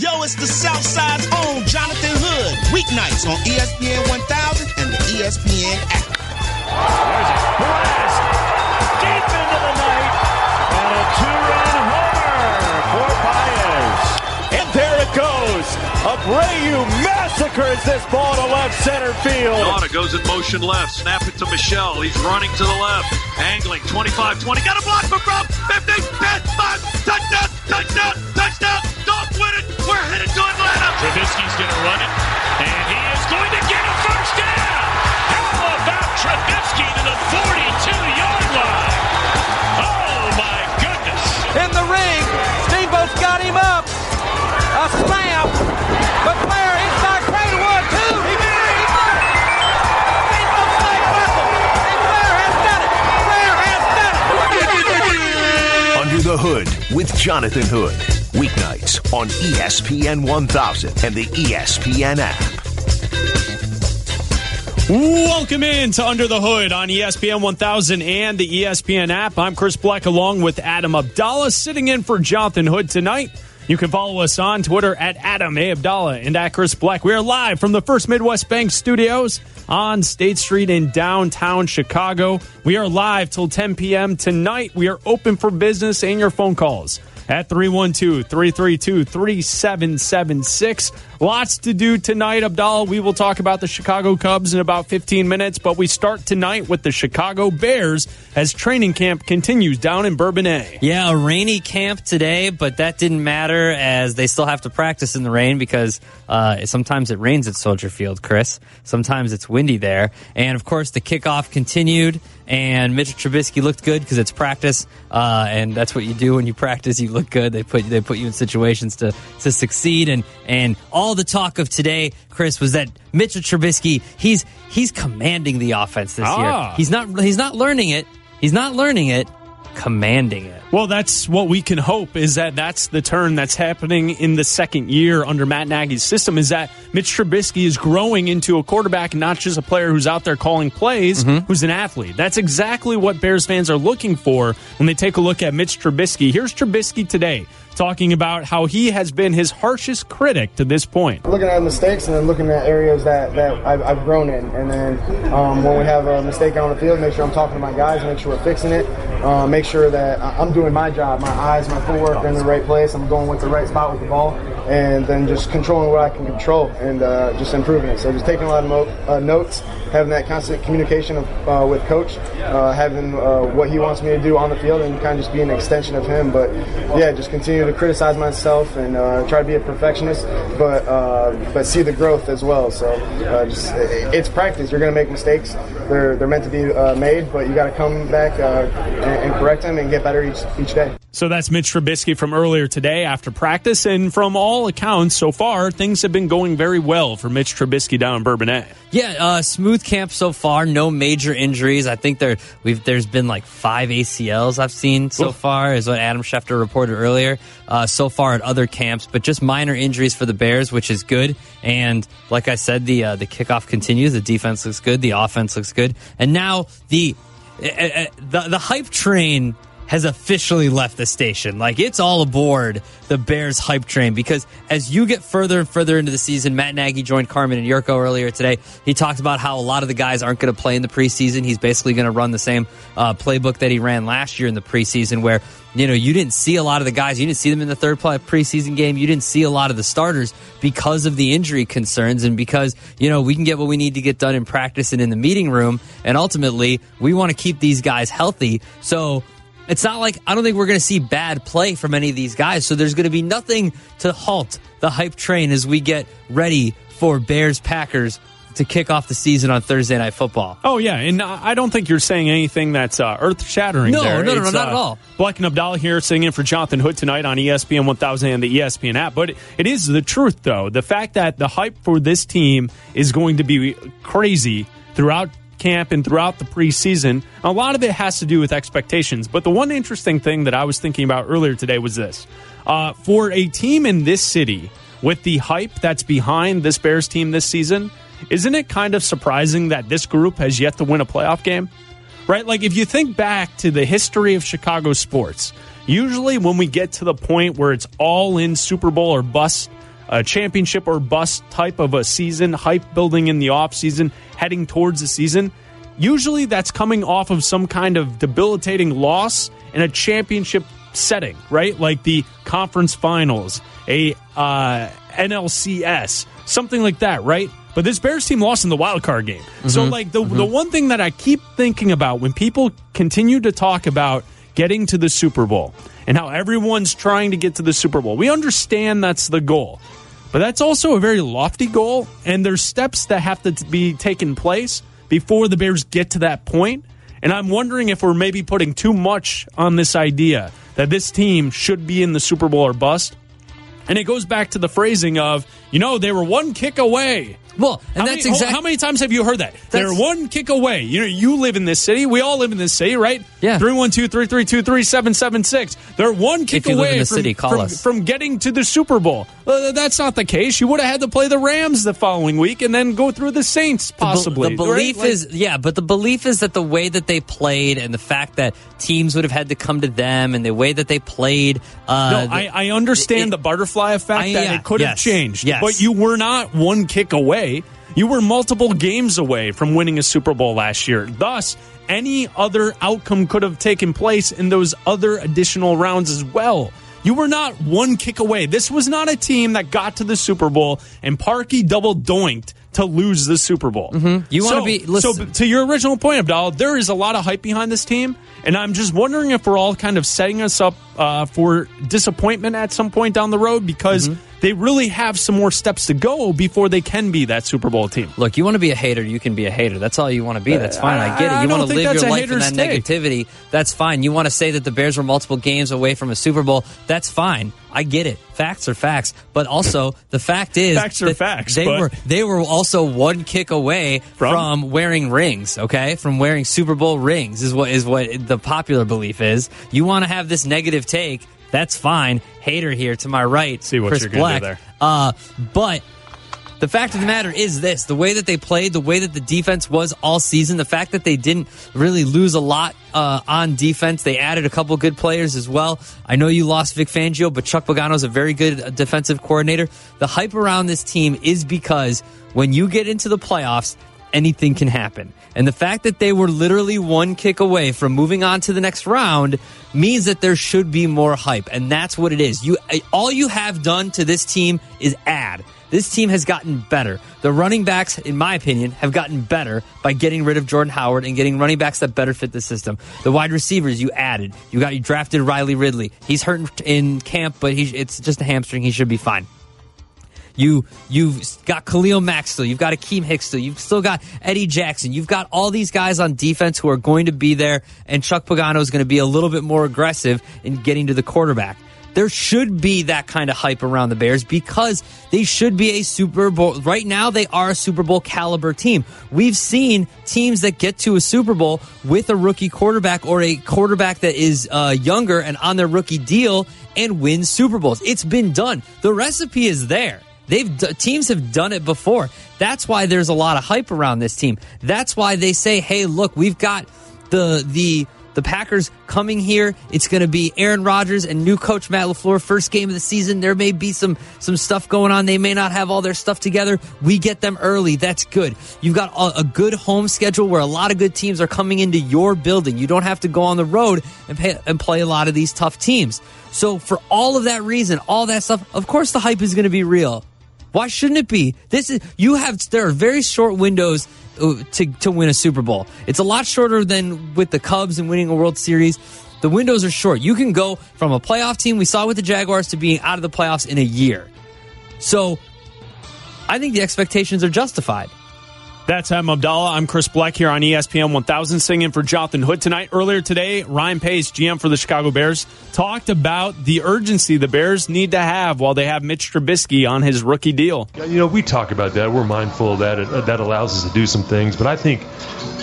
Yo, it's the Southside's own Jonathan Hood. Weeknights on ESPN 1000 and the ESPN app. There's it. Perez. Deep into the night. And a two-run homer for Baez. And there it goes. Abreu massacres this ball to left center field. Nauta goes in motion left. Snap it to Michelle. He's running to the left. Angling 25 20. Got a block for Brown. 50, 10, 5. Touchdown, touchdown, touchdown. Don't win it. Trubisky's going to run it. And he is going to get a first down. How about Trubisky to the 42 yard line? Oh, my goodness. in the ring. Steamboat's got him up. A slam. But Flair inside Cranewood, too. He made it. He did it. Steamboat's like Russell. And Flair has done it. Flair has done it. Under the Hood with Jonathan Hood. Weeknights on ESPN 1000 and the ESPN app. Welcome in to Under the Hood on ESPN 1000 and the ESPN app. I'm Chris Bleck along with Adam Abdalla sitting in for Jonathan Hood tonight. You can follow us on Twitter at Adam A. Abdalla and at Chris Bleck. We are live from the First Midwest Bank Studios on State Street in downtown Chicago. We are live till 10 p.m. tonight. We are open for business and your phone calls at 312 332 3776. Lots to do tonight, Abdalla. We will talk about the Chicago Cubs in about 15 minutes, but we start tonight with the Chicago Bears as training camp continues down in Bourbonnais. Yeah, a rainy camp today, but that didn't matter as they still have to practice in the rain because uh, sometimes it rains at Soldier Field, Chris. Sometimes it's windy there. And of course, the kickoff continued, and Mitchell Trubisky looked good because it's practice, uh, and that's what you do when you practice. You look good. They put they put you in situations to to succeed, and and all the talk of today, Chris, was that Mitchell Trubisky he's he's commanding the offense this Ah. year. He's not he's not learning it. He's not learning it. Commanding it. Well, that's what we can hope is that that's the turn that's happening in the second year under Matt Nagy's system is that Mitch Trubisky is growing into a quarterback, not just a player who's out there calling plays, who's an athlete. That's exactly what Bears fans are looking for when they take a look at Mitch Trubisky. Here's Trubisky today talking about how he has been his harshest critic to this point. looking at mistakes and then looking at areas that, that I've, I've grown in. And then um, when we have a mistake on the field, make sure I'm talking to my guys, make sure we're fixing it, uh, make sure that I'm doing my job. My eyes, my footwork are in the right place. I'm going with the right spot with the ball. And then just controlling what I can control and uh, just improving it. So just taking a lot of mo- uh, notes, having that constant communication of, uh, with coach, uh, having uh, what he wants me to do on the field, and kind of just be an extension of him. But yeah, just continue to criticize myself and uh, try to be a perfectionist, but uh, but see the growth as well. So uh, just it's practice. You're going to make mistakes. They're they're meant to be uh, made, but you got to come back uh, and, and correct them and get better each each day. So that's Mitch Trubisky from earlier today after practice. And from all accounts so far, things have been going very well for Mitch Trubisky down in Bourbonnais. Yeah, uh, smooth camp so far. No major injuries. I think there we've there's been like five ACLs I've seen so Oof. far, is what Adam Schefter reported earlier. Uh, so far at other camps, but just minor injuries for the Bears, which is good. And like I said, the uh, the kickoff continues. The defense looks good. The offense looks good. And now the uh, uh, the the hype train has officially left the station. Like it's all aboard the Bears hype train because as you get further and further into the season, Matt Nagy joined Carmen and Jurko earlier today. He talked about how a lot of the guys aren't going to play in the preseason. He's basically going to run the same uh, playbook that he ran last year in the preseason, where you know you didn't see a lot of the guys. You didn't see them in the third play preseason game. You didn't see a lot of the starters because of the injury concerns and because you know we can get what we need to get done in practice and in the meeting room. And ultimately, we want to keep these guys healthy. So it's not like I don't think we're going to see bad play from any of these guys. So there's going to be nothing to halt the hype train as we get ready for Bears Packers to kick off the season on Thursday Night Football. Oh yeah, and I don't think you're saying anything that's uh, earth shattering. No, there. no, no, no, not uh, at all. Bleck and Abdalla here singing in for Jonathan Hood tonight on ESPN 1000 and the ESPN app. But it is the truth, though. The fact that the hype for this team is going to be crazy throughout camp and throughout the preseason. A lot of it has to do with expectations. But the one interesting thing that I was thinking about earlier today was this: uh, for a team in this city with the hype that's behind this Bears team this season. Isn't it kind of surprising that this group has yet to win a playoff game? Right? Like, if you think back to the history of Chicago sports, usually when we get to the point where it's all in Super Bowl or bust a championship or bust type of a season, hype building in the offseason, heading towards the season, usually that's coming off of some kind of debilitating loss in a championship setting, right? Like the conference finals, a uh, NLCS, something like that, right? But this Bears team lost in the wild card game. So, like, the, the one thing that I keep thinking about when people continue to talk about getting to the Super Bowl and how everyone's trying to get to the Super Bowl, we understand that's the goal. But that's also a very lofty goal, and there's steps that have to be taken place before the Bears get to that point. And I'm wondering if we're maybe putting too much on this idea that this team should be in the Super Bowl or bust. And it goes back to the phrasing of, you know, they were one kick away. Well, and how that's exactly How many times have you heard that? They're one kick away. You know, you live in this city. We all live in this city, right? Yeah. 312-332-3776. They're one kick If you live away in the from, city, call from, us. from getting to the Super Bowl. Uh, that's not the case. You would have had to play the Rams the following week and then go through the Saints, The be- possibly. The, belief right? Like- is, yeah, but the belief is that the way that they played and the fact that teams would have had to come to them and the way that they played. Uh, No, I, I understand it- the butterfly effect I- that yeah, it could have yes, changed. yes. But you were not one kick away. You were multiple games away from winning a Super Bowl last year. Thus, any other outcome could have taken place in those other additional rounds as well. You were not one kick away. This was not a team that got to the Super Bowl and Parkey double doinked to lose the Super Bowl. Mm-hmm. You wanna So- be- listen. So, to your original point, Abdal, there is a lot of hype behind this team, and I'm just wondering if we're all kind of setting us up uh, for disappointment at some point down the road because Mm-hmm. They really have some more steps to go before they can be that Super Bowl team. Look, you want to be a hater, you can be a hater. That's all you want to be. That's uh, fine. I get it. You want to live your life in that take. negativity. That's fine. You want to say that the Bears were multiple games away from a Super Bowl. That's fine. I get it. Facts are facts. But also, the fact is, Facts are facts, They were they were also one kick away From? from? wearing rings. Okay, from wearing Super Bowl rings is what is what the popular belief is. You want to have this negative take. That's fine. Hater here to my right. See what Chris you're Bleck. there. Uh, but the fact of the matter is this the way that they played, the way that the defense was all season, the fact that they didn't really lose a lot uh, on defense. They added a couple good players as well. I know you lost Vic Fangio, but Chuck Pagano is a very good uh, defensive coordinator. The hype around this team is because when you get into the playoffs, anything can happen. And the fact that they were literally one kick away from moving on to the next round means that there should be more hype. And that's what it is. You all you have done to this team is add. This team has gotten better. The running backs, in my opinion, have gotten better by getting rid of Jordan Howard and getting running backs that better fit the system. The wide receivers you added. You got you drafted Riley Ridley. He's hurt in camp, but he's it's just a hamstring. He should be fine. You you've got Khalil Mack still. You've got Akiem Hicks still. You've still got Eddie Jackson. You've got all these guys on defense who are going to be there, and Chuck Pagano is going to be a little bit more aggressive in getting to the quarterback. There should be that kind of hype around the Bears because they should be a Super Bowl. Right now, they are a Super Bowl caliber team. We've seen teams that get to a Super Bowl with a rookie quarterback or a quarterback that is uh, younger and on their rookie deal and win Super Bowls. It's been done. The recipe is there. They've teams have done it before. That's why there's a lot of hype around this team. That's why they say, "Hey, look, we've got the the the Packers coming here. It's going to be Aaron Rodgers and new coach Matt LaFleur first game of the season. There may be some some stuff going on. They may not have all their stuff together. We get them early. That's good. You've got a, a good home schedule where a lot of good teams are coming into your building. You don't have to go on the road and pay, and play a lot of these tough teams. So for all of that reason, all that stuff, of course the hype is going to be real. Why shouldn't it be? This is you have there are very short windows uh, to to win a Super Bowl. It's a lot shorter than with the Cubs and winning a World Series. The windows are short. You can go from a playoff team we saw with the Jaguars to being out of the playoffs in a year. So, I think the expectations are justified. That's Adam Abdalla. I'm Chris Bleck here on ESPN 1000, singing for Jonathan Hood tonight. Earlier today, Ryan Pace, GM for the Chicago Bears, talked about the urgency the Bears need to have while they have Mitch Trubisky on his rookie deal. You know, we talk about that. We're mindful of that. It, uh, that allows us to do some things. But I think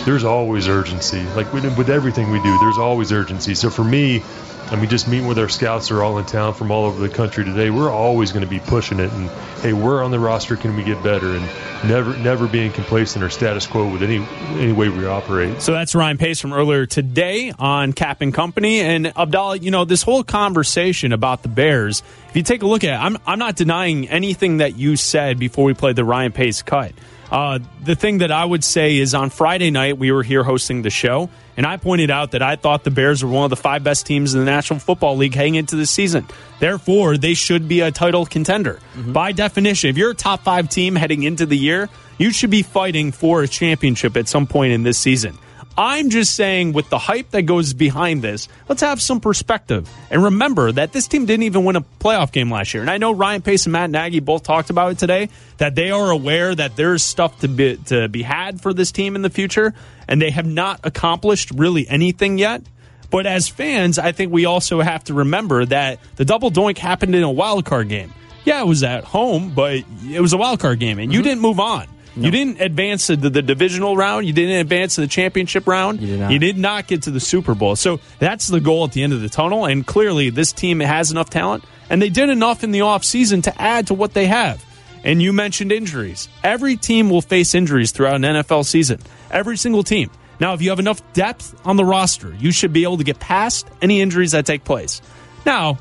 there's always urgency. Like with, with everything we do, there's always urgency. So for me, I mean, just meeting with our scouts are all in town from all over the country today, we're always going to be pushing it. And hey, we're on the roster. Can we get better? And never, never being complacent or status quo with any any way we operate. So that's Ryan Pace from earlier today on Kap and Company. And Abdalla, you know, this whole conversation about the Bears, if you take a look at it, I'm, I'm not denying anything that you said before we played the Ryan Pace cut. Uh, the thing that I would say is on Friday night, we were here hosting the show, and I pointed out that I thought the Bears were one of the five best teams in the National Football League heading into the season. Therefore, they should be a title contender. By definition, if you're a top five team heading into the year, you should be fighting for a championship at some point in this season. I'm just saying, with the hype that goes behind this, let's have some perspective. And remember that this team didn't even win a playoff game last year. And I know Ryan Pace and Matt Nagy both talked about it today, that they are aware that there's stuff to be, to be had for this team in the future, and they have not accomplished really anything yet. But as fans, I think we also have to remember that the double doink happened in a wild card game. Yeah, it was at home, but it was a wild card game, and you mm-hmm. didn't move on. You didn't advance to the, the divisional round. You didn't advance to the championship round. You did not. You did not get to the Super Bowl. So that's the goal at the end of the tunnel. And clearly, this team has enough talent, and they did enough in the offseason to add to what they have. And you mentioned injuries. Every team will face injuries throughout an NFL season. Every single team. Now, if you have enough depth on the roster, you should be able to get past any injuries that take place. Now,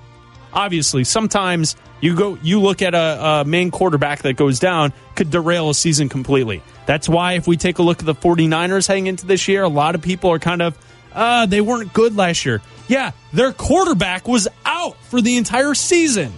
obviously, sometimes you go you look at a, a main quarterback that goes down could derail a season completely. That's why if we take a look at the 49ers heading into this year, a lot of people are kind of uh, they weren't good last year. Yeah, their quarterback was out for the entire season.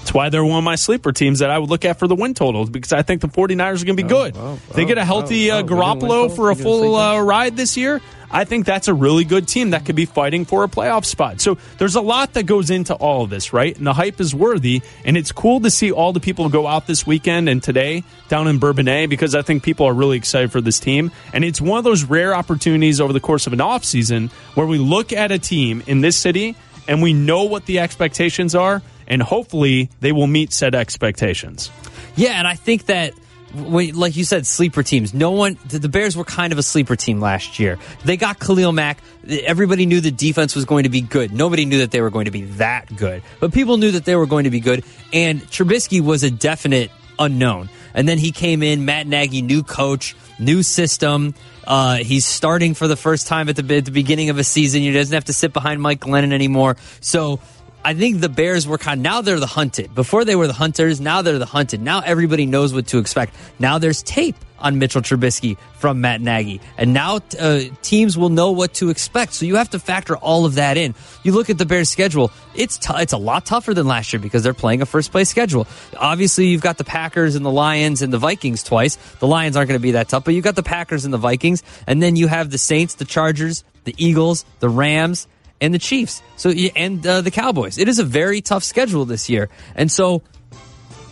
That's why they're one of my sleeper teams that I would look at for the win totals because I think the 49ers are going to be good. If they get a healthy uh, Garoppolo for a full uh, ride this year, I think that's a really good team that could be fighting for a playoff spot. So there's a lot that goes into all of this, right? And the hype is worthy. And it's cool to see all the people go out this weekend and today down in Bourbonnais because I think people are really excited for this team. And it's one of those rare opportunities over the course of an offseason where we look at a team in this city and we know what the expectations are. And hopefully they will meet said expectations. Yeah, and I think that, like you said, sleeper teams. No one, the Bears were kind of a sleeper team last year. They got Khalil Mack. Everybody knew the defense was going to be good. Nobody knew that they were going to be that good, but people knew that they were going to be good. And Trubisky was a definite unknown. And then he came in, Matt Nagy, new coach, new system. Uh, he's starting for the first time at the, at the beginning of a season. He doesn't have to sit behind Mike Glennon anymore. So I think the Bears were kind. Now they're the hunted. Before they were the hunters. Now they're the hunted. Now everybody knows what to expect. Now there's tape on Mitchell Trubisky from Matt Nagy, and now uh, teams will know what to expect. So you have to factor all of that in. You look at the Bears' schedule; it's t- it's a lot tougher than last year because they're playing a first place schedule. Obviously, you've got the Packers and the Lions and the Vikings twice. The Lions aren't going to be that tough, but you've got the Packers and the Vikings, and then you have the Saints, the Chargers, the Eagles, the Rams and the Chiefs. So and uh, the Cowboys. It is a very tough schedule this year, and so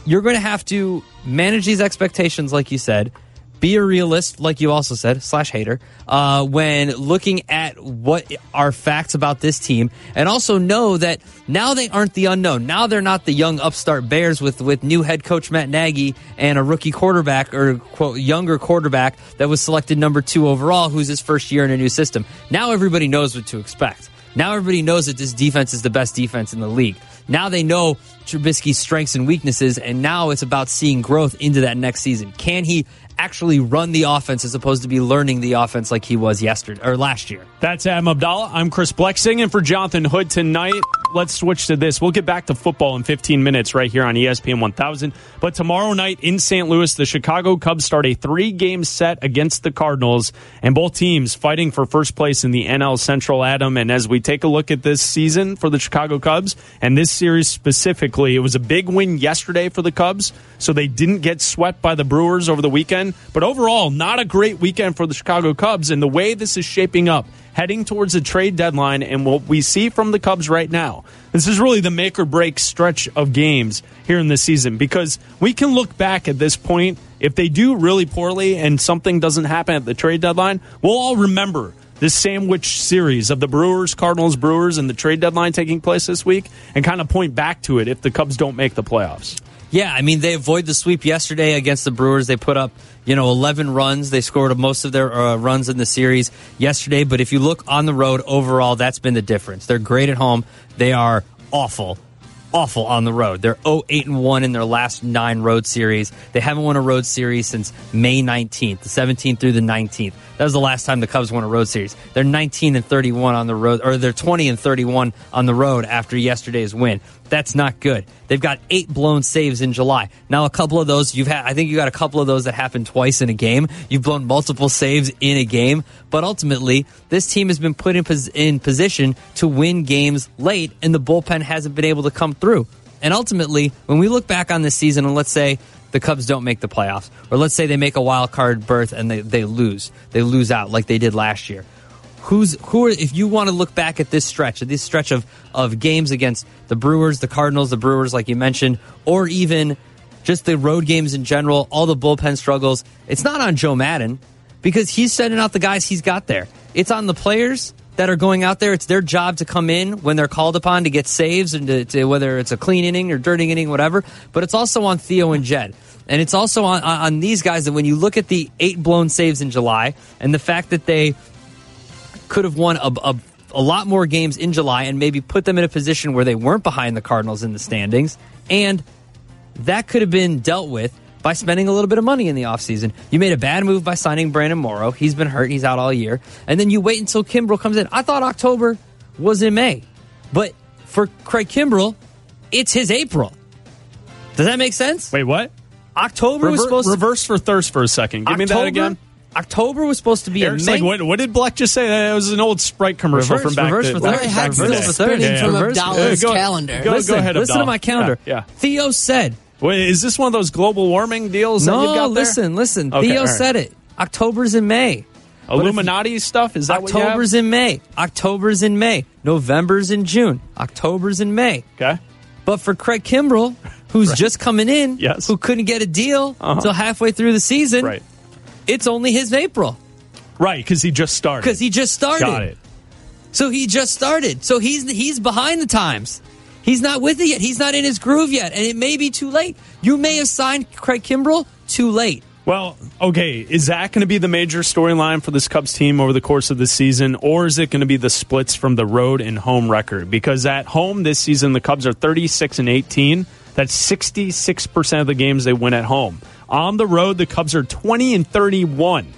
you're going to have to manage these expectations, like you said. Be a realist, like you also said, slash hater, uh, when looking at what are facts about this team, and also know that now they aren't the unknown. Now they're not the young upstart Bears with with new head coach Matt Nagy and a rookie quarterback or quote younger quarterback that was selected number two overall, who's his first year in a new system. Now everybody knows what to expect. Now everybody knows that this defense is the best defense in the league. Now they know Trubisky's strengths and weaknesses, and now it's about seeing growth into that next season. Can he actually run the offense as opposed to be learning the offense like he was yesterday or last year? That's Adam Abdalla. I'm Chris Blexing, and for Jonathan Hood tonight. Let's switch to this. We'll get back to football in 15 minutes right here on ESPN 1000. But tomorrow night in St. Louis, the Chicago Cubs start a three game set against the Cardinals, and both teams fighting for first place in the NL Central, Adam. And as we take a look at this season for the Chicago Cubs and this series specifically, it was a big win yesterday for the Cubs, so they didn't get swept by the Brewers over the weekend. But overall, not a great weekend for the Chicago Cubs. And the way this is shaping up, heading towards the trade deadline and what we see from the Cubs right now. This is really the make or break stretch of games here in this season because we can look back at this point. If they do really poorly and something doesn't happen at the trade deadline, we'll all remember this sandwich series of the Brewers, Cardinals, Brewers, and the trade deadline taking place this week and kind of point back to it if the Cubs don't make the playoffs. Yeah, I mean they avoid the sweep yesterday against the Brewers. They put up you know 11 runs. They scored most of their uh, runs in the series yesterday. But if you look on the road overall, that's been the difference. They're great at home. They are awful. Awful on the road. They're 0 8 and 1 in their last nine road series. They haven't won a road series since May 19th, the 17th through the 19th. That was the last time the Cubs won a road series. They're 19 and 31 on the road, or they're 20 and 31 on the road after yesterday's win. That's not good. They've got eight blown saves in July. Now, a couple of those you've had. I think you got a couple of those that happened twice in a game. You've blown multiple saves in a game, but ultimately, this team has been put in, pos- in position to win games late, and the bullpen hasn't been able to come through. And ultimately, when we look back on this season, and let's say the Cubs don't make the playoffs, or let's say they make a wild card berth and they, they lose, they lose out like they did last year. Who's who are if you want to look back at this stretch, at this stretch of of games against the Brewers, the Cardinals, the Brewers, like you mentioned, or even just the road games in general, all the bullpen struggles. It's not on Joe Maddon because he's sending out the guys he's got there. It's on the players that are going out there. It's their job to come in when they're called upon to get saves and to, to whether it's a clean inning or dirty inning, whatever. But it's also on Theo and Jed. And it's also on, on, these guys that when you look at the eight blown saves in July and the fact that they could have won a, a, a lot more games in July and maybe put them in a position where they weren't behind the Cardinals in the standings. And that could have been dealt with by spending a little bit of money in the offseason. You made a bad move by signing Brandon Morrow. He's been hurt. He's out all year. And then you wait until Kimbrel comes in. I thought October was in May. But for Craig Kimbrel, it's his April. Does that make sense? Wait, what? October was Rever- supposed reverse for thirst for a second. Give me that again. To October was supposed to be Eric's in May. like, what, what did Bleck just say? That was an old Sprite commercial Reverse- from back reverse then. for back- third. back I in the had day. to spinning Yeah, from yeah. Abdalla's go, calendar. Go, listen, go ahead, listen to my calendar. Yeah. yeah. Theo said, Wait, is this one of those global warming deals that you've no, got there? listen, listen. Okay, Theo all right. said it. October's in May. But if- Illuminati stuff? Is that October's what you in May. October's in May. November's in June. October's in May. Okay. But for Craig Kimbrel, who's just coming in, Yes. who couldn't get a deal Uh-huh. until halfway through the season, Right. It's only his April Right, because he just started. because he just started. Got it. So he just started. So he's he's behind the times. He's not with it yet. He's not in his groove yet, and it may be too late. You may have signed Craig Kimbrel too late. Well, okay, is that going to be the major storyline for this Cubs team over the course of the season, or is it going to be the splits from the road and home record? Because at home this season, the Cubs are 36 and 18. That's 66% of the games they win at home. On the road, the Cubs are 20 and 31.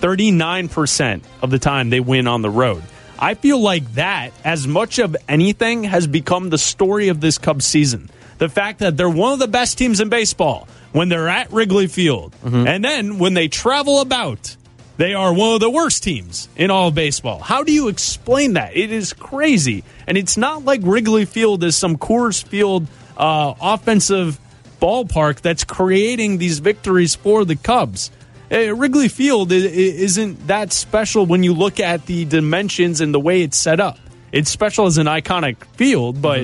39% of the time they win on the road. I feel like that, as much of anything, has become the story of this Cubs season. The fact that they're one of the best teams in baseball when they're at Wrigley Field. And then when they travel about, they are one of the worst teams in all of baseball. How do you explain that? It is crazy. And it's not like Wrigley Field is some Coors Field uh, offensive ballpark that's creating these victories for the Cubs. Uh, Wrigley Field isn't that special when you look at the dimensions and the way it's set up. It's special as an iconic field, but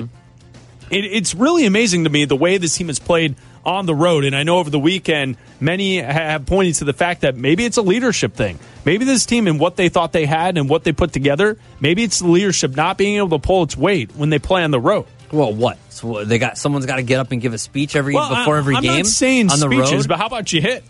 it, it's really amazing to me the way this team has played on the road. And I know over the weekend, many have pointed to the fact that maybe it's a leadership thing. Maybe this team and what they thought they had and what they put together, maybe it's the leadership not being able to pull its weight when they play on the road. Well, what? So they got someone's got to get up and give a speech every Well, before I- every I'm game not saying on the speeches, road. but how about you hit?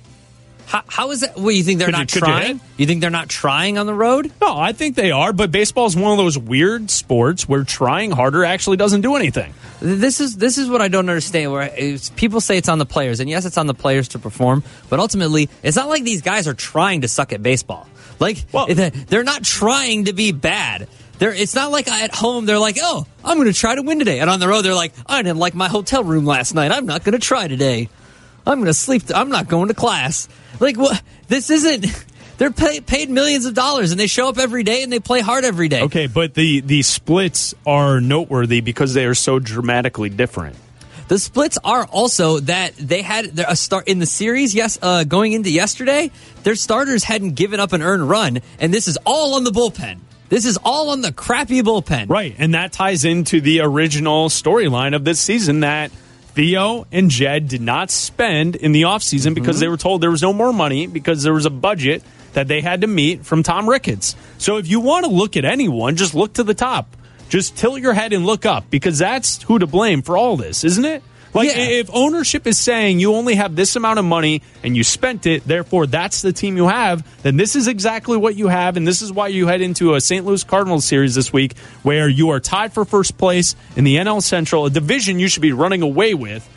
How, how is that? What you think they're Could not you trying? hit? You think they're not trying on the road? No, I think they are, but baseball is one of those weird sports where trying harder actually doesn't do anything. This is this is what I don't understand. Where people say it's on the players, and yes, it's on the players to perform, but ultimately, it's not like these guys are trying to suck at baseball. Like Well- they're not trying to be bad. They're, it's not like at home they're like, oh, I'm going to try to win today, and on the road they're like, I didn't like my hotel room last night. I'm not going to try today. I'm going to sleep. I'm not going to class. Like what? This isn't. They're pay, paid millions of dollars, and they show up every day and they play hard every day. Okay, but the the splits are noteworthy because they are so dramatically different. The splits are also that they had a start in the series. Yes, uh, going into yesterday, their starters hadn't given up an earned run, and this is all on the bullpen. This is all on the crappy bullpen. Right, and that ties into the original storyline of this season that Theo and Jed did not spend in the offseason mm-hmm. because they were told there was no more money because there was a budget that they had to meet from Tom Ricketts. So if you want to look at anyone, just look to the top. Just tilt your head and look up because that's who to blame for all this, isn't it? Like Yeah. if ownership is saying you only have this amount of money and you spent it, therefore that's the team you have, then this is exactly what you have, and this is why you head into a St. Louis Cardinals series this week where you are tied for first place in the NL Central, a division you should be running away with.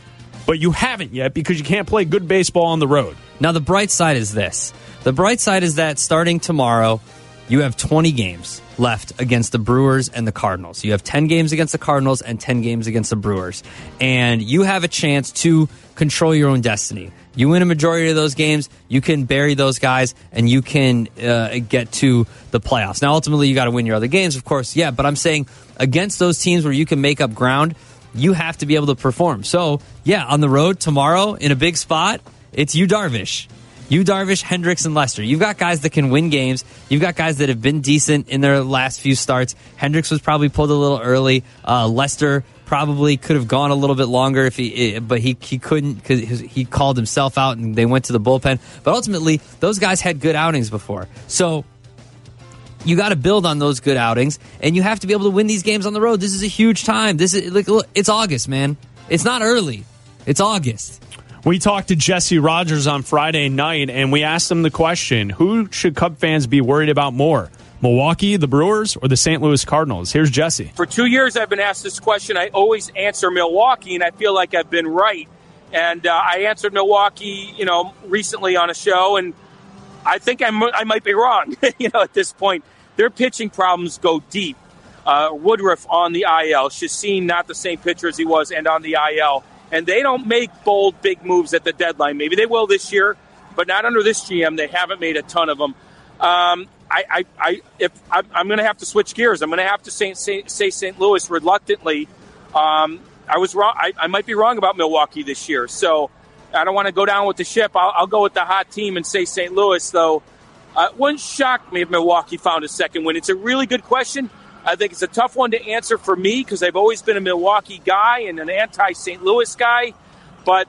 but you haven't yet because you can't play good baseball on the road. Now, the bright side is this the bright side is that starting tomorrow, you have 20 games left against the Brewers and the Cardinals. You have 10 games against the Cardinals and 10 games against the Brewers. And you have a chance to control your own destiny. You win a majority of those games, you can bury those guys, and you can uh, get to the playoffs. Now, ultimately, you got to win your other games, of course, yeah, but I'm saying against those teams where you can make up ground, you have to be able to perform. So, yeah, on the road tomorrow in a big spot, it's you, Darvish. You, Darvish, Hendricks, and Lester. You've got guys that can win games. You've got guys that have been decent in their last few starts. Hendricks was probably pulled a little early. Uh, Lester probably could have gone a little bit longer if he, but he he couldn't because he called himself out and they went to the bullpen. But ultimately, those guys had good outings before. So you got to build on those good outings, and you have to be able to win these games on the road. This is a huge time. This is like it's August, man. It's not early. It's August. We talked to Jesse Rogers on Friday night, and we asked him the question: Who should Cub fans be worried about more? Milwaukee, the Brewers, or the St. Louis Cardinals? Here's Jesse. For two years, I've been asked this question. I always answer Milwaukee, and I feel like I've been right. And uh, I answered Milwaukee, you know, recently on a show, and I think I'm, I might be wrong. you know, at this point, their pitching problems go deep. Uh, Woodruff on the IL, Chacin not the same pitcher as he was, and on the IL. And they don't make bold, big moves at the deadline. Maybe they will this year, but not under this GM. They haven't made a ton of them. Um, I, I, I, if I'm, I'm going to have to switch gears, I'm going to have to say, say, say St. Louis reluctantly. Um, I was wrong. I, I might be wrong about Milwaukee this year, so I don't want to go down with the ship. I'll, I'll go with the hot team and say St. Louis, though. Uh, it wouldn't shock me if Milwaukee found a second win. It's a really good question. I think it's a tough one to answer for me because I've always been a Milwaukee guy and an anti St. Louis guy, but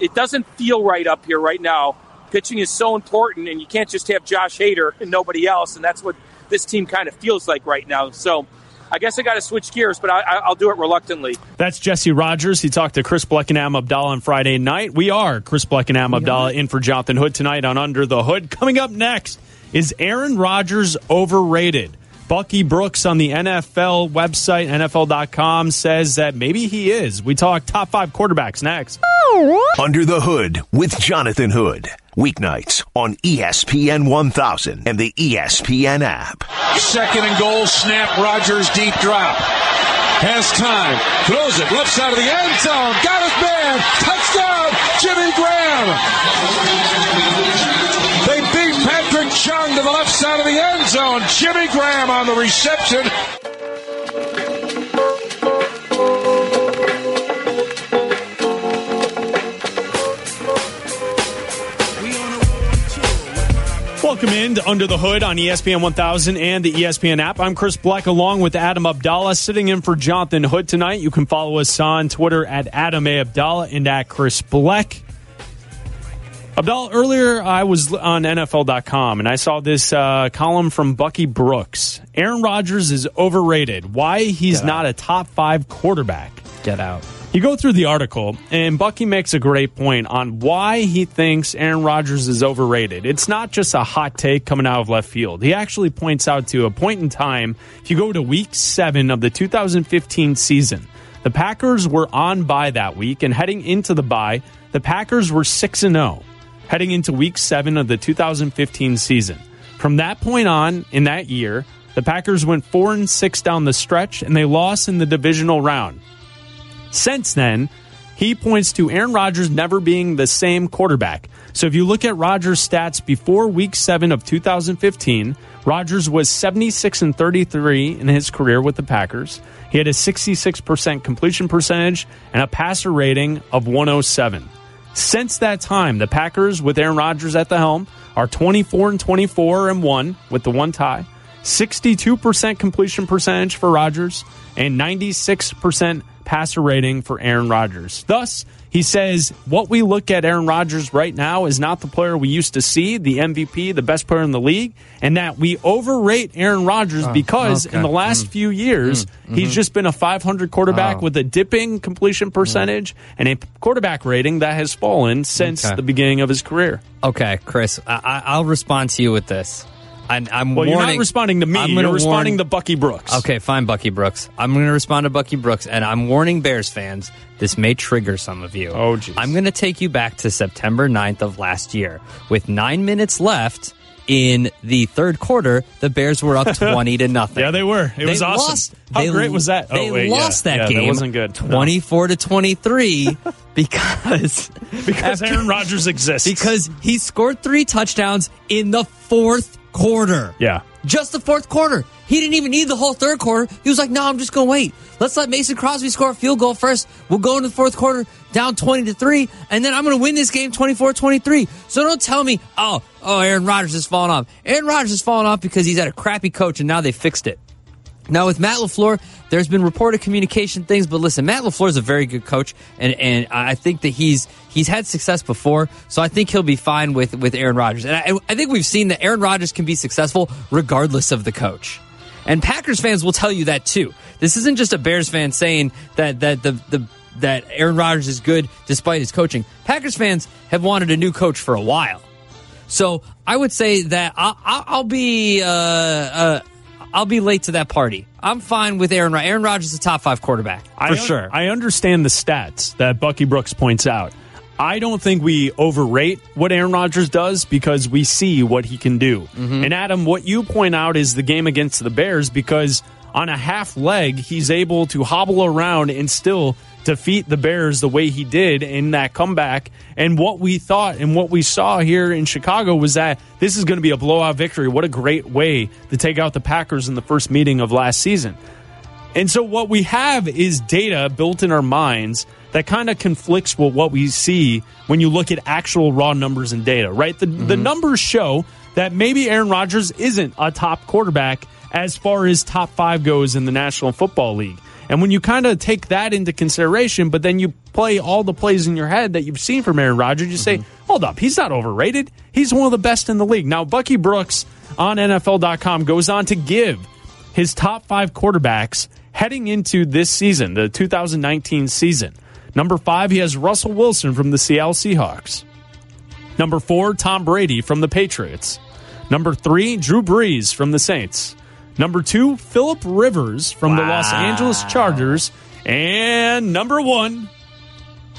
it doesn't feel right up here right now. Pitching is so important, and you can't just have Josh Hader and nobody else, and that's what this team kind of feels like right now. So I guess I got to switch gears, but I, will do it reluctantly. That's Jesse Rogers. He talked to Chris Bleck and Am Abdalla on Friday night. We are Chris Bleck and Am Abdalla in for Jonathan Hood tonight on Under the Hood. Coming up next is Aaron Rodgers overrated? Bucky Brooks on the NFL website, NFL.com, says that maybe he is. We talk top five quarterbacks next. Under the Hood with Jonathan Hood. Weeknights on ESPN 1000 and the ESPN app. Second and goal, snap, Rodgers, deep drop. Has time, throws it, left side of the end zone, got his man, touchdown, Jimmy Graham. They beat Patrick Chung to the left side of the end zone. Jimmy Graham on the reception. Welcome in to Under the Hood on ESPN 1000 and the ESPN app. I'm Chris Bleck along with Adam Abdalla sitting in for Jonathan Hood tonight. You can follow us on Twitter at Adam A. Abdalla and at Chris Bleck. Abdalla, earlier I was on NFL.com and I saw this uh, column from Bucky Brooks. Aaron Rodgers is overrated. Why he's not a top five quarterback. Get out. You go through the article, and Bucky makes a great point on why he thinks Aaron Rodgers is overrated. It's not just a hot take coming out of left field. He actually points out to a point in time, if you go to week seven of the 2015 season, the Packers were on bye that week, and heading into the bye, the Packers were 6 and 0, heading into week seven of the 2015 season. From that point on, in that year, the Packers went 4 and 6 down the stretch, and they lost in the divisional round. Since then, he points to Aaron Rodgers never being the same quarterback. So if you look at Rodgers' stats before week 7 of 2015, Rodgers was 76 and 33 in his career with the Packers. He had a 66% completion percentage and a passer rating of 107. Since that time, the Packers with Aaron Rodgers at the helm are 24 and 24 and 1 with the one tie. 62% completion percentage for Rodgers and 96% passer rating for Aaron Rodgers. Thus, he says what we look at Aaron Rodgers right now is not the player we used to see, the MVP, the best player in the league, and that we overrate Aaron Rodgers Oh, because okay. in the last Mm. few years, Mm, he's mhm. just been a 500 quarterback Oh. with a dipping completion percentage and a quarterback rating that has fallen since Okay. the beginning of his career. Okay, Chris, I- I'll respond to you with this. I, I'm Well, warning. you're not responding to me. I'm You're responding warn- to Bucky Brooks. Okay, fine, Bucky Brooks. I'm going to respond to Bucky Brooks, and I'm warning Bears fans. This may trigger some of you. Oh, jeez. I'm going to take you back to September 9th of last year. With nine minutes left in the third quarter, the Bears were up 20 to nothing. Yeah, they were. It was awesome. lost- How they- great was that? Oh, they oh, wait, yeah. lost that Yeah, game. That wasn't good. No. 24 to 23 because because after- Aaron Rodgers exists. because he scored three touchdowns in the fourth quarter. yeah, Just the fourth quarter. He didn't even need the whole third quarter. He was like, no, I'm just going to wait. Let's let Mason Crosby score a field goal first. We'll go into the fourth quarter down 20 to 3, and then I'm going to win this game 24 23. So don't tell me, oh, oh, Aaron Rodgers has fallen off. Aaron Rodgers has fallen off because he's had a crappy coach and now they fixed it. Now with Matt LaFleur, there's been reported communication things, but listen, Matt LaFleur is a very good coach, and and I think that he's he's had success before, so I think he'll be fine with with Aaron Rodgers. And I, I think we've seen that Aaron Rodgers can be successful regardless of the coach. And Packers fans will tell you that too. This isn't just a Bears fan saying that that the the that Aaron Rodgers is good despite his coaching. Packers fans have wanted a new coach for a while. So I would say that I'll, I'll be uh, uh, I'll be late to that party. I'm fine with Aaron. Rod- Aaron Rodgers is a top five quarterback for I un- sure. I understand the stats that Bucky Brooks points out. I don't think we overrate what Aaron Rodgers does because we see what he can do. Mm-hmm. And Adam, what you point out is the game against the Bears because on a half leg, he's able to hobble around and still defeat the Bears the way he did in that comeback. And what we thought and what we saw here in Chicago was that this is going to be a blowout victory. What a great way to take out the Packers in the first meeting of last season. And so what we have is data built in our minds that kind of conflicts with what we see when you look at actual raw numbers and data, right? The, the mm-hmm. numbers show that maybe Aaron Rodgers isn't a top quarterback as far as top five goes in the National Football League. And when you kind of take that into consideration, but then you play all the plays in your head that you've seen from Aaron Rodgers, you say, mm-hmm. hold up, he's not overrated. He's one of the best in the league. Now, Bucky Brooks on NFL.com goes on to give his top five quarterbacks heading into this season, the 2019 season. Number five, he has Russell Wilson from the Seattle Seahawks. Number four, Tom Brady from the Patriots. Number three, Drew Brees from the Saints. Number two, Philip Rivers from the Los Angeles Chargers. And number one,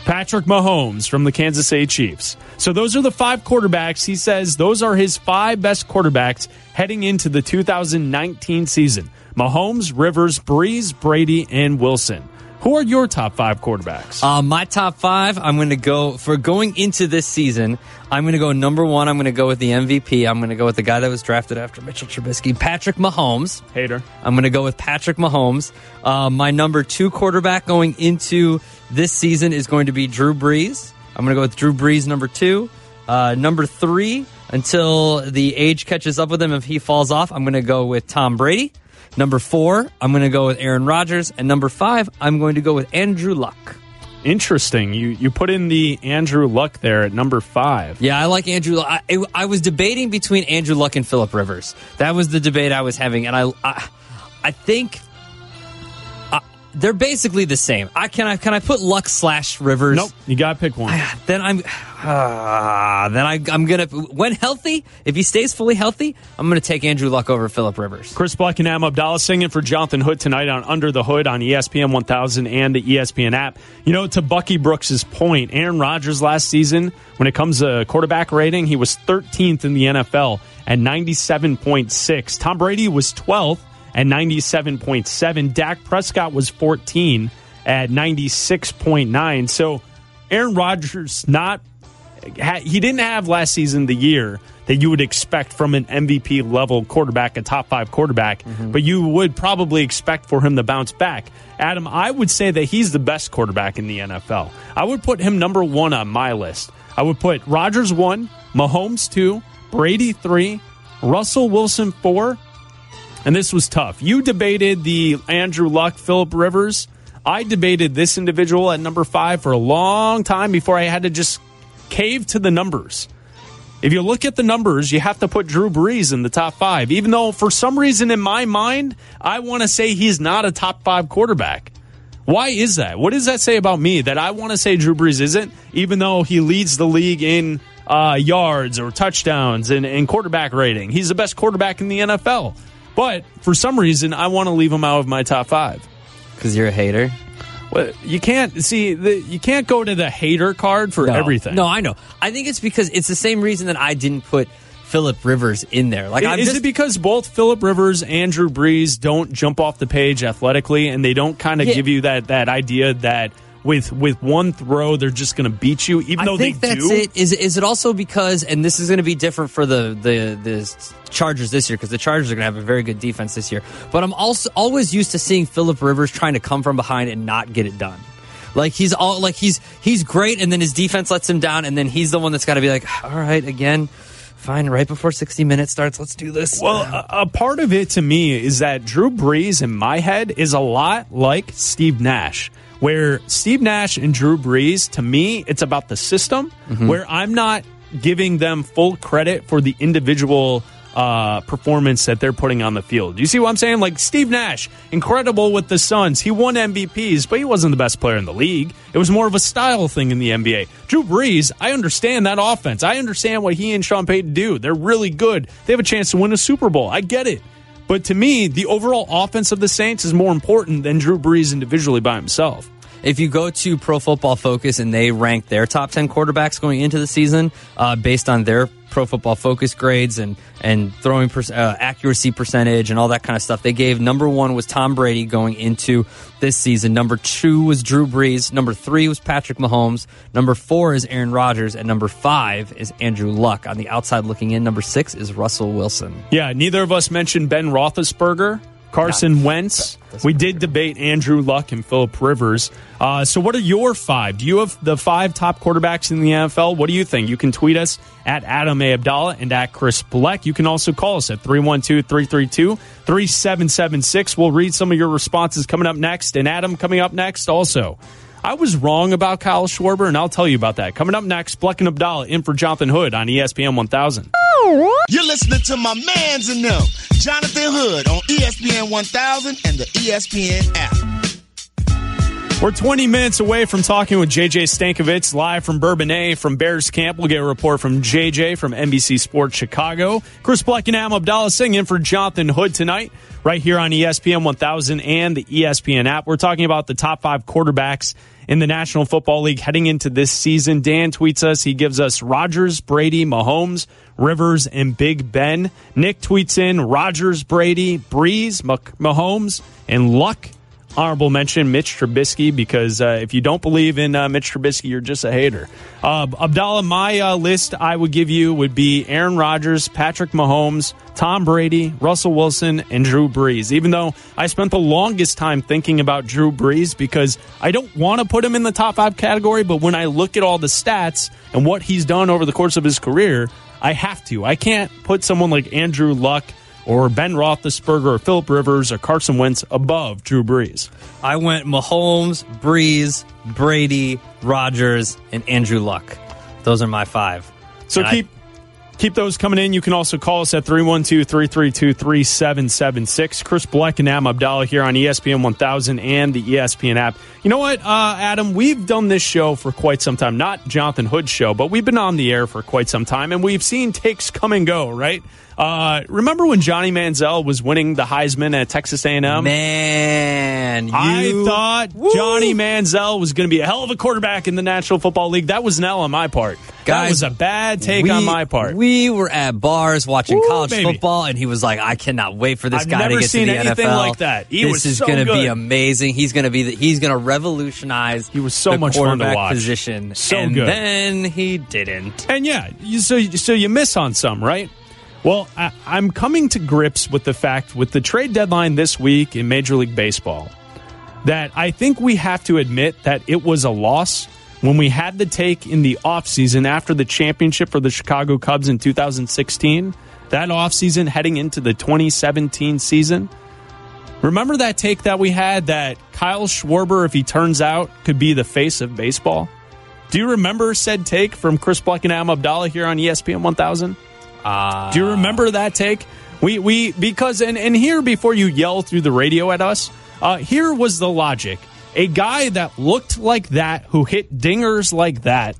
Patrick Mahomes from the Kansas City Chiefs. So those are the five quarterbacks. He says those are his five best quarterbacks heading into the 2019 season. Mahomes, Rivers, Brees, Brady, and Wilson. Who are your top five quarterbacks? Uh, my top five, I'm going to go for going into this season. I'm going to go number one. I'm going to go with the MVP. I'm going to go with the guy that was drafted after Mitchell Trubisky, Patrick Mahomes. Hater. I'm going to go with Patrick Mahomes. Uh, my number two quarterback going into this season is going to be Drew Brees. I'm going to go with Drew Brees number two. Uh, number three, until the age catches up with him, if he falls off, I'm going to go with Tom Brady. Number four, I'm going to go with Aaron Rodgers. And number five, I'm going to go with Andrew Luck. Interesting. You you put in the Andrew Luck there at number five. Yeah, I like Andrew. I, I was debating between Andrew Luck and Philip Rivers. That was the debate I was having, and I, I, I think they're basically the same. I can I can I put Luck slash Rivers? Nope. You got to pick one. Then I'm, uh, then I, I'm gonna when healthy. If he stays fully healthy, I'm gonna take Andrew Luck over Philip Rivers. Chris Bleck and Am Abdalla singing for Jonathan Hood tonight on Under the Hood on ESPN 1000 and the ESPN app. You know, to Bucky Brooks's point, Aaron Rodgers last season, when it comes to quarterback rating, he was 13th in the NFL at 97.6. Tom Brady was 12th at 97.7. Dak Prescott was 14 at 96.9. So Aaron Rodgers not he didn't have last season the year that you would expect from an MVP level quarterback, a top five quarterback, mm-hmm. but you would probably expect for him to bounce back. Adam, I would say that he's the best quarterback in the NFL. I would put him number one on my list. I would put Rodgers one, Mahomes two, Brady three, Russell Wilson four, and this was tough. You debated the Andrew Luck, Philip Rivers. I debated this individual at number five for a long time before I had to just cave to the numbers. If you look at the numbers, you have to put Drew Brees in the top five, even though for some reason in my mind, I want to say he's not a top five quarterback. Why is that? What does that say about me that I want to say Drew Brees isn't, even though he leads the league in uh, yards or touchdowns and, and quarterback rating. He's the best quarterback in the NFL. But for some reason, I want to leave him out of my top five. Because you're a hater. Well, you can't see the, you can't go to the hater card for No. everything. No, I know. I think it's because it's the same reason that I didn't put Philip Rivers in there. Like, I'm is just, it because both Philip Rivers and Drew Brees don't jump off the page athletically, and they don't kind of Yeah. give you that that idea that with with one throw they're just going to beat you, even I though think they that's do? it. Is is it also because, and this is going to be different for the the the Chargers this year because the Chargers are going to have a very good defense this year. But I'm also always used to seeing Philip Rivers trying to come from behind and not get it done. Like he's all like he's he's great, and then his defense lets him down, and then he's the one that's got to be like, all right, again, fine, right before 60 minutes starts, let's do this. Well, a, a part of it to me is that Drew Brees in my head is a lot like Steve Nash, where Steve Nash and Drew Brees, to me, it's about the system, Mm-hmm. where I'm not giving them full credit for the individual uh, performance that they're putting on the field. You see what I'm saying? Like Steve Nash, incredible with the Suns. He won MVPs, but he wasn't the best player in the league. It was more of a style thing in the NBA. Drew Brees, I understand that offense. I understand what he and Sean Payton do. They're really good. They have a chance to win a Super Bowl. I get it. But to me, the overall offense of the Saints is more important than Drew Brees individually by himself. If you go to Pro Football Focus and they rank their top 10 quarterbacks going into the season uh, based on their Pro Football Focus grades and, and throwing per, uh, accuracy percentage and all that kind of stuff, they gave number one was Tom Brady going into this season. Number two was Drew Brees. Number three was Patrick Mahomes. Number four is Aaron Rodgers. And number five is Andrew Luck. On the outside looking in, number six is Russell Wilson. Yeah, neither of us mentioned Ben Roethlisberger, Carson Wentz. We did debate Andrew Luck and Philip Rivers. Uh, so, what are your five? Do you have the five top quarterbacks in the NFL? What do you think? You can tweet us at Adam A. Abdalla and at Chris Bleck. You can also call us at 312 332 3776. We'll read some of your responses coming up next. And Adam, coming up next also. I was wrong about Kyle Schwarber, and I'll tell you about that. Coming up next, Bleck and Abdalla in for Jonathan Hood on ESPN 1000. You're listening to my mans and them, Jonathan Hood on ESPN 1000 and the ESPN app. We're 20 minutes away from talking with JJ Stankevitz live from Bourbonnais from Bears Camp. We'll get a report from JJ from NBC Sports Chicago. Chris Bleck and Am Abdalla singing in for Jonathan Hood tonight, right here on ESPN 1000 and the ESPN app. We're talking about the top five quarterbacks in the National Football League heading into this season. Dan tweets us. He gives us Rodgers, Brady, Mahomes, Rivers, and Big Ben. Nick tweets in Rodgers, Brady, Brees, Mah- Mahomes, and Luck honorable mention Mitch Trubisky because uh, if you don't believe in uh, Mitch Trubisky, you're just a hater. Uh, Abdalla, my uh, list I would give you would be Aaron Rodgers, Patrick Mahomes, Tom Brady, Russell Wilson, and Drew Brees. Even though I spent the longest time thinking about Drew Brees because I don't want to put him in the top five category, but when I look at all the stats and what he's done over the course of his career, I have to. I can't put someone like Andrew Luck or Ben Roethlisberger or Philip Rivers or Carson Wentz above Drew Brees. I went Mahomes, Brees, Brady, Rodgers, and Andrew Luck. Those are my five. So And I- keep keep those coming in. You can also call us at 312-332-3776. Chris Bleck and Adam Abdalla here on ESPN 1000 and the ESPN app. You know what, uh, Adam? We've done this show for quite some time. Not Jonathan Hood's show, but we've been on the air for quite some time, and we've seen takes come and go, right? Uh, remember when Johnny Manziel was winning the Heisman at Texas A&M? Man, I you- thought Johnny Manziel was going to be a hell of a quarterback in the National Football League. That was an L on my part. that was a bad take we- on my part. We were at bars watching Woo, college baby. football, and he was like, "I cannot wait for this I've guy to get seen to the anything NFL. like that. He this is so going to be amazing. He's going to be. The, he's going to revolutionize. He was so the much fun to watch. Position. So and good. Then he didn't. And yeah, you, so so you miss on some, right? Well, I, I'm coming to grips with the fact with the trade deadline this week in Major League Baseball that I think we have to admit that it was a loss when we had the take in the offseason after the championship for the Chicago Cubs in 2016. That offseason heading into the 2017 season. Remember that take that we had that Kyle Schwarber, if he turns out, could be the face of baseball? Do you remember said take from Chris Bleck and Am Abdalla here on ESPN 1000? Uh, Do you remember that take? We we because and and here before you yell through the radio at us, uh, here was the logic. A guy that looked like that, who hit dingers like that,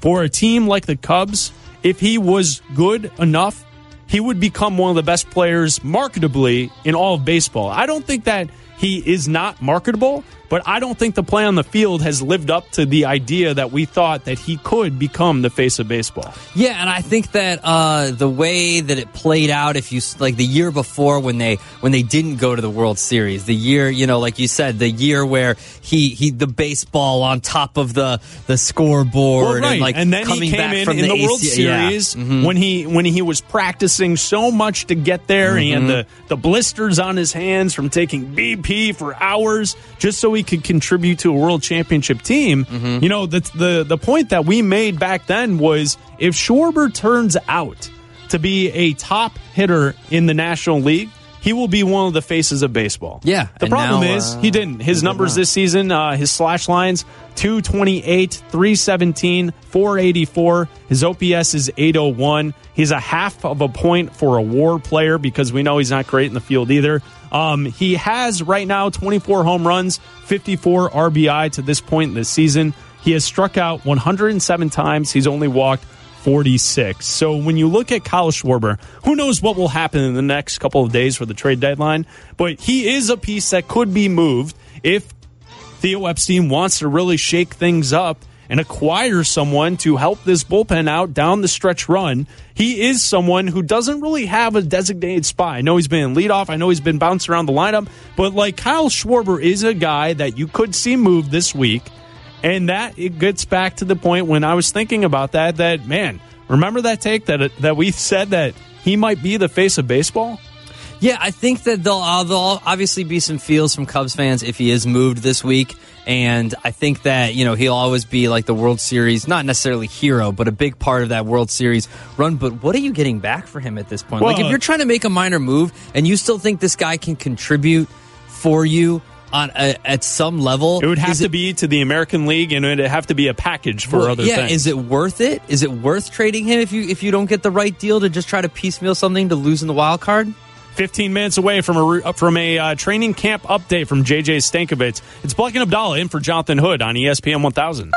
for a team like the Cubs, if he was good enough, he would become one of the best players marketably in all of baseball. I don't think that he is not marketable, but I don't think the play on the field has lived up to the idea that we thought that he could become the face of baseball. Yeah, and I think that uh, the way that it played out, if you like the year before when they when they didn't go to the World Series, the year you know, like you said, the year where he he the baseball on top of the the scoreboard Well, right. and like and then coming back in from in the, World AC yeah. Series Mhm. when he when he was practicing so much to get there. He had Mhm. the the blisters on his hands from taking BP for hours just so he could contribute to a World Championship team. Mm-hmm. You know the the the point that we made back then was if Schwarber turns out to be a top hitter in the National League. He will be one of the faces of baseball. Yeah, The problem now, is uh, he didn't. His he numbers not. this season, uh, his slash lines 228, 317, 484. His OPS is 801. He's a half of a point for a WAR player because we know he's not great in the field either. Um, he has right now 24 home runs, 54 RBI to this point in the season. He has struck out 107 times. He's only walked 46. So when you look at Kyle Schwarber, who knows what will happen in the next couple of days for the trade deadline, but he is a piece that could be moved if Theo Epstein wants to really shake things up and acquire someone to help this bullpen out down the stretch run. He is someone who doesn't really have a designated spot. I know he's been in leadoff. I know he's been bounced around the lineup, but like Kyle Schwarber is a guy that you could see move this week. And that it gets back to the point when I was thinking about that. That man, remember that take that that we said that he might be the face of baseball. Yeah, I think that there'll, uh, there'll obviously be some feels from Cubs fans if he is moved this week. And I think that, you know, he'll always be like the World Series, not necessarily hero, but a big part of that World Series run. But what are you getting back for him at this point? like, if you're trying to make a minor move and you still think this guy can contribute for you on a, at some level, It would have to be to the American League, and it would have to be a package for well, other yeah, things. is it worth it? Is it worth trading him if you if you don't get the right deal to just try to piecemeal something to lose in the wild card? 15 minutes away from a from a uh, training camp update from JJ Stankevitz. It's Bleck and Abdalla in for Jonathan Hood on ESPN 1000.